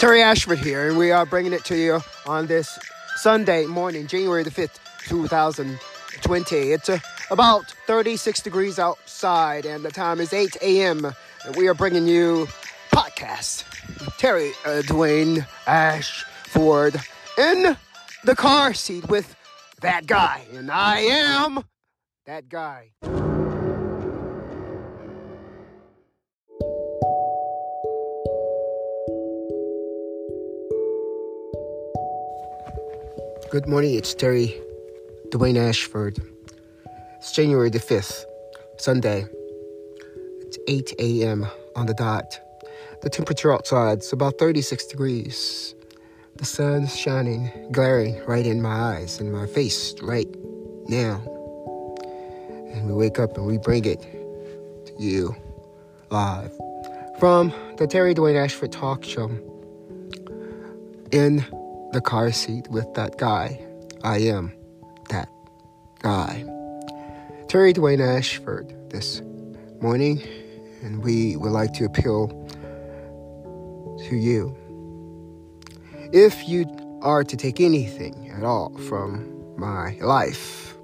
Terry Ashford here, and we are bringing it to you on this Sunday morning, January the 5th, 2020. It's uh, about 36 degrees outside, and the time is 8 a.m., we are bringing you podcast. Terry uh, Dwayne Ashford in the car seat with that guy, and I am that guy. Good morning, it's Terry Dwayne Ashford. It's January the 5th, Sunday. It's 8 a.m. on the dot. The temperature outside is about 36 degrees. The sun's shining, glaring right in my eyes and my face right now. And we wake up and we bring it to you live from the Terry Dwayne Ashford Talk Show in the car seat with that guy. I am that guy. Terry Dwayne Ashford this morning, and we would like to appeal to you. If you are to take anything at all from my life,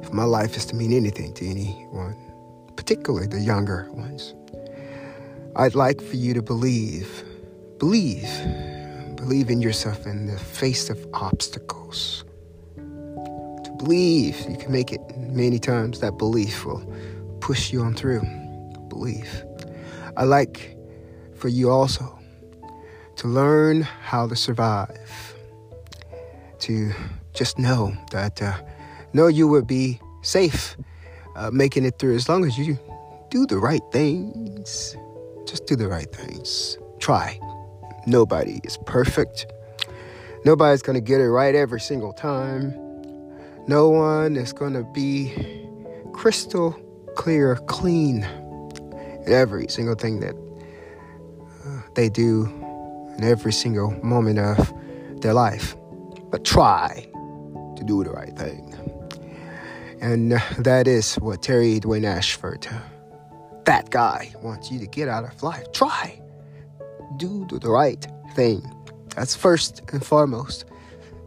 if my life is to mean anything to anyone, particularly the younger ones, I'd like for you to believe, believe Believe in yourself in the face of obstacles. To believe you can make it many times, that belief will push you on through. Believe. I like for you also to learn how to survive. To just know that, uh, know you will be safe uh, making it through as long as you do the right things. Just do the right things. Try. Nobody is perfect. Nobody's going to get it right every single time. No one is going to be crystal clear, clean in every single thing that uh, they do in every single moment of their life. But try to do the right thing. And that is what Terry Dwayne Ashford, that guy, wants you to get out of life. Try do the right thing. That's first and foremost.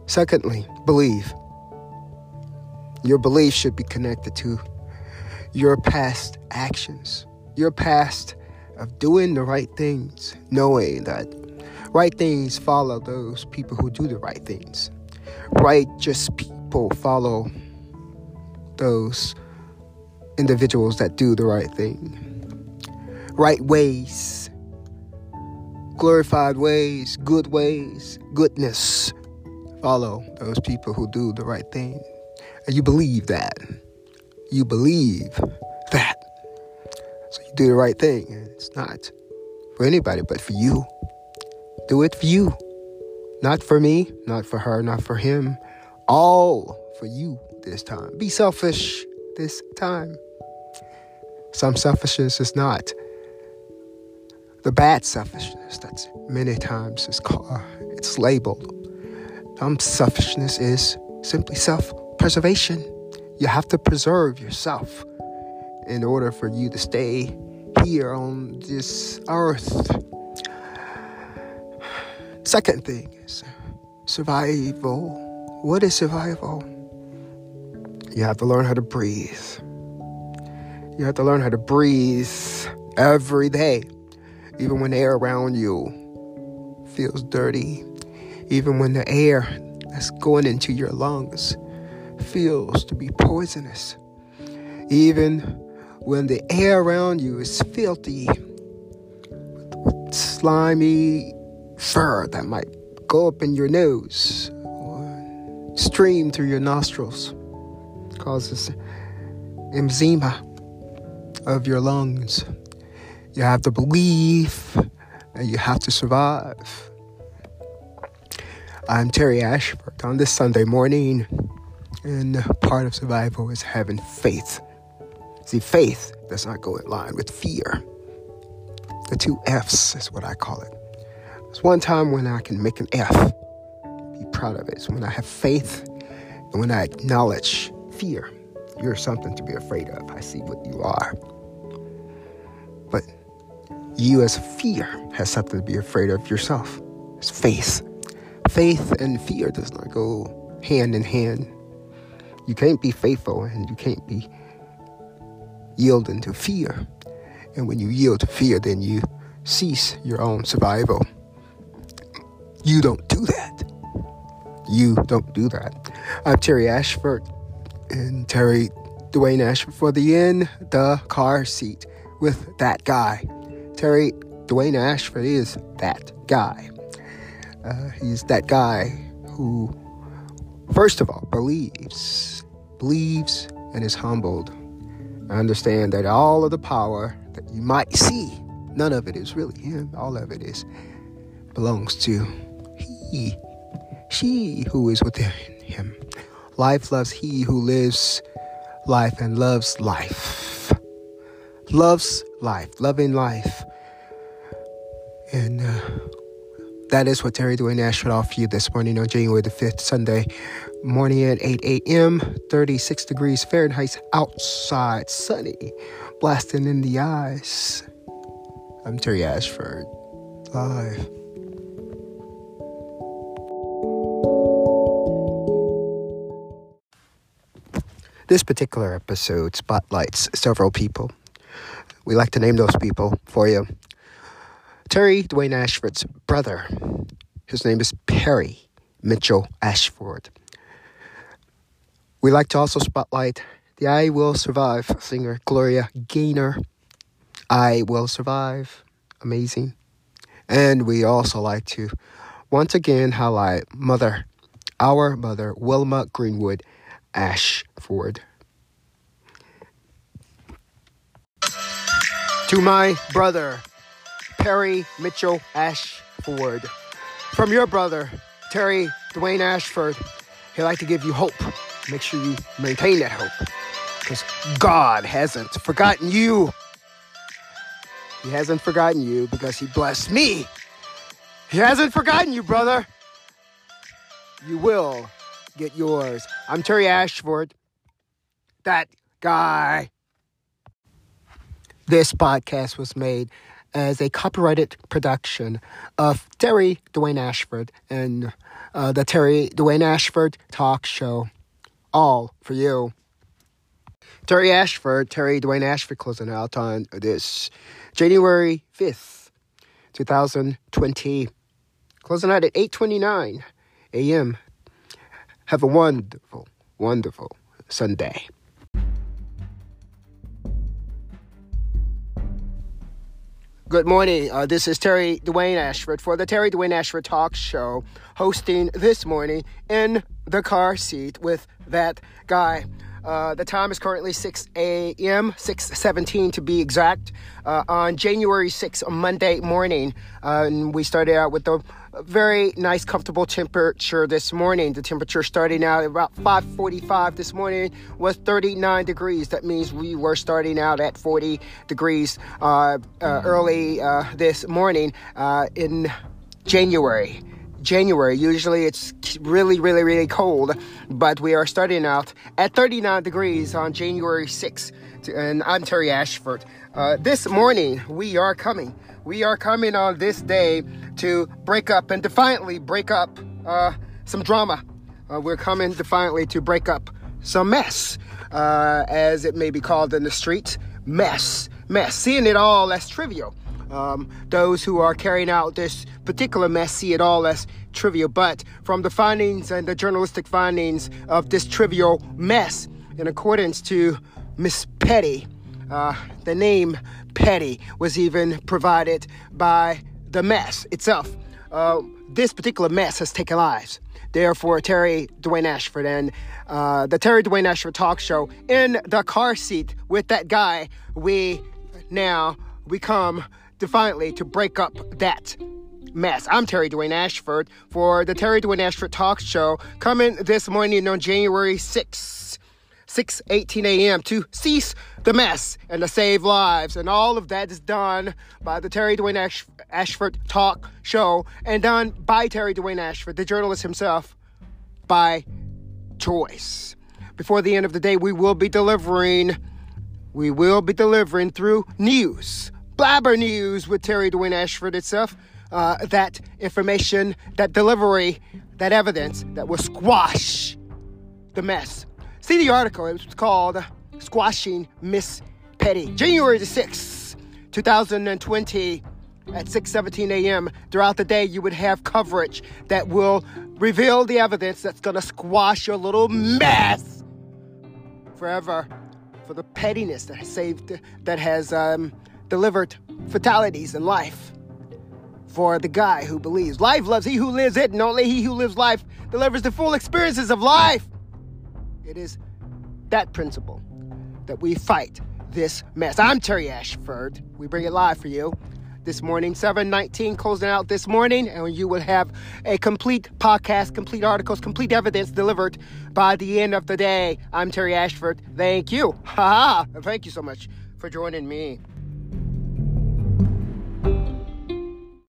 Secondly, believe. Your belief should be connected to your past actions, your past of doing the right things, knowing that right things follow those people who do the right things. Righteous people follow those individuals that do the right thing. Right ways glorified ways, good ways, goodness. Follow those people who do the right thing. And you believe that. You believe that. So you do the right thing. And it's not for anybody but for you. Do it for you. Not for me, not for her, not for him. All for you this time. Be selfish this time. Some selfishness is not the bad selfishness that's many times is called, uh, it's labeled. Some selfishness is simply self-preservation. You have to preserve yourself in order for you to stay here on this earth. Second thing is survival. What is survival? You have to learn how to breathe. You have to learn how to breathe every day even when the air around you feels dirty, even when the air that's going into your lungs feels to be poisonous, even when the air around you is filthy with slimy fur that might go up in your nose or stream through your nostrils, causes emphysema of your lungs. You have to believe and you have to survive. I'm Terry Ashford on this Sunday morning, and part of survival is having faith. See, faith does not go in line with fear. The two F's is what I call it. There's one time when I can make an F, be proud of it. It's when I have faith and when I acknowledge fear. You're something to be afraid of. I see what you are. You as fear has something to be afraid of yourself. It's faith. Faith and fear does not go hand in hand. You can't be faithful and you can't be yielding to fear. And when you yield to fear, then you cease your own survival. You don't do that. You don't do that. I'm Terry Ashford and Terry Dwayne Ashford for the In the Car Seat with that guy. Terry Dwayne Ashford is that guy. Uh, he's that guy who, first of all, believes, believes and is humbled. I understand that all of the power that you might see, none of it is really him. All of it is belongs to he, she who is within him. Life loves he who lives life and loves life. Loves life, loving life. And uh, that is what Terry Dwayne Ashford offer you this morning on January the 5th, Sunday morning at 8 a.m., 36 degrees Fahrenheit outside, sunny, blasting in the eyes. I'm Terry Ashford, live. This particular episode spotlights several people. We like to name those people for you. Terry Dwayne Ashford's brother. His name is Perry Mitchell Ashford. We like to also spotlight the I Will Survive singer Gloria Gaynor. I Will Survive. Amazing. And we also like to once again highlight Mother, our mother, Wilma Greenwood Ashford. To my brother, Perry Mitchell Ashford. From your brother, Terry Dwayne Ashford, he'd like to give you hope. Make sure you maintain that hope. Because God hasn't forgotten you. He hasn't forgotten you because He blessed me. He hasn't forgotten you, brother. You will get yours. I'm Terry Ashford. That guy. This podcast was made as a copyrighted production of Terry Dwayne Ashford and uh, the Terry Dwayne Ashford Talk Show. All for you. Terry Ashford, Terry Dwayne Ashford closing out on this January 5th, 2020. Closing out at 8.29 a.m. Have a wonderful, wonderful Sunday. Good morning. Uh, this is Terry Dwayne Ashford for the Terry Dwayne Ashford Talk Show, hosting this morning in the car seat with that guy. Uh, the time is currently 6 a.m., 6:17 to be exact, uh, on January 6th, Monday morning. Uh, and we started out with a very nice, comfortable temperature this morning. The temperature starting out at about 5:45 this morning was 39 degrees. That means we were starting out at 40 degrees uh, uh, early this morning in January. January. Usually it's really, really, really cold, but we are starting out at 39 degrees on January 6th. And I'm Terry Ashford. Uh, this morning, we are coming. We are coming on this day to break up and defiantly break up uh, some drama. Uh, we're coming defiantly to break up some mess, uh, as it may be called in the streets. Mess, mess. Seeing it all as trivial. Um, those who are carrying out this particular mess see it all as trivial, but from the findings and the journalistic findings of this trivial mess, in accordance to Miss Petty, uh, the name Petty was even provided by the mess itself. Uh, this particular mess has taken lives. Therefore, Terry Dwayne Ashford and uh, the Terry Dwayne Ashford talk show in the car seat with that guy, we now we come defiantly to break up that mess. I'm Terry Dwayne Ashford for the Terry Dwayne Ashford Talk Show coming this morning on January 6th, 6 18 a.m. to cease the mess and to save lives. And all of that is done by the Terry Dwayne Ash- Ashford Talk Show and done by Terry Dwayne Ashford, the journalist himself, by choice. Before the end of the day, we will be delivering, we will be delivering through news Blabber News with Terry Dwayne Ashford itself. Uh, that information, that delivery, that evidence that will squash the mess. See the article. It's called Squashing Miss Petty. January the 6th, 2020 at 6:17 a.m. throughout the day you would have coverage that will reveal the evidence that's going to squash your little mess forever for the pettiness that has saved that has um, delivered fatalities in life for the guy who believes. Life loves he who lives it and only he who lives life delivers the full experiences of life. It is that principle that we fight this mess. I'm terry ashford. We bring it live for you this morning 719 closing out this morning and you will have a complete podcast complete articles complete evidence delivered by the end of the day. I'm terry ashford. Thank you. Ha ha. thank you so much for joining me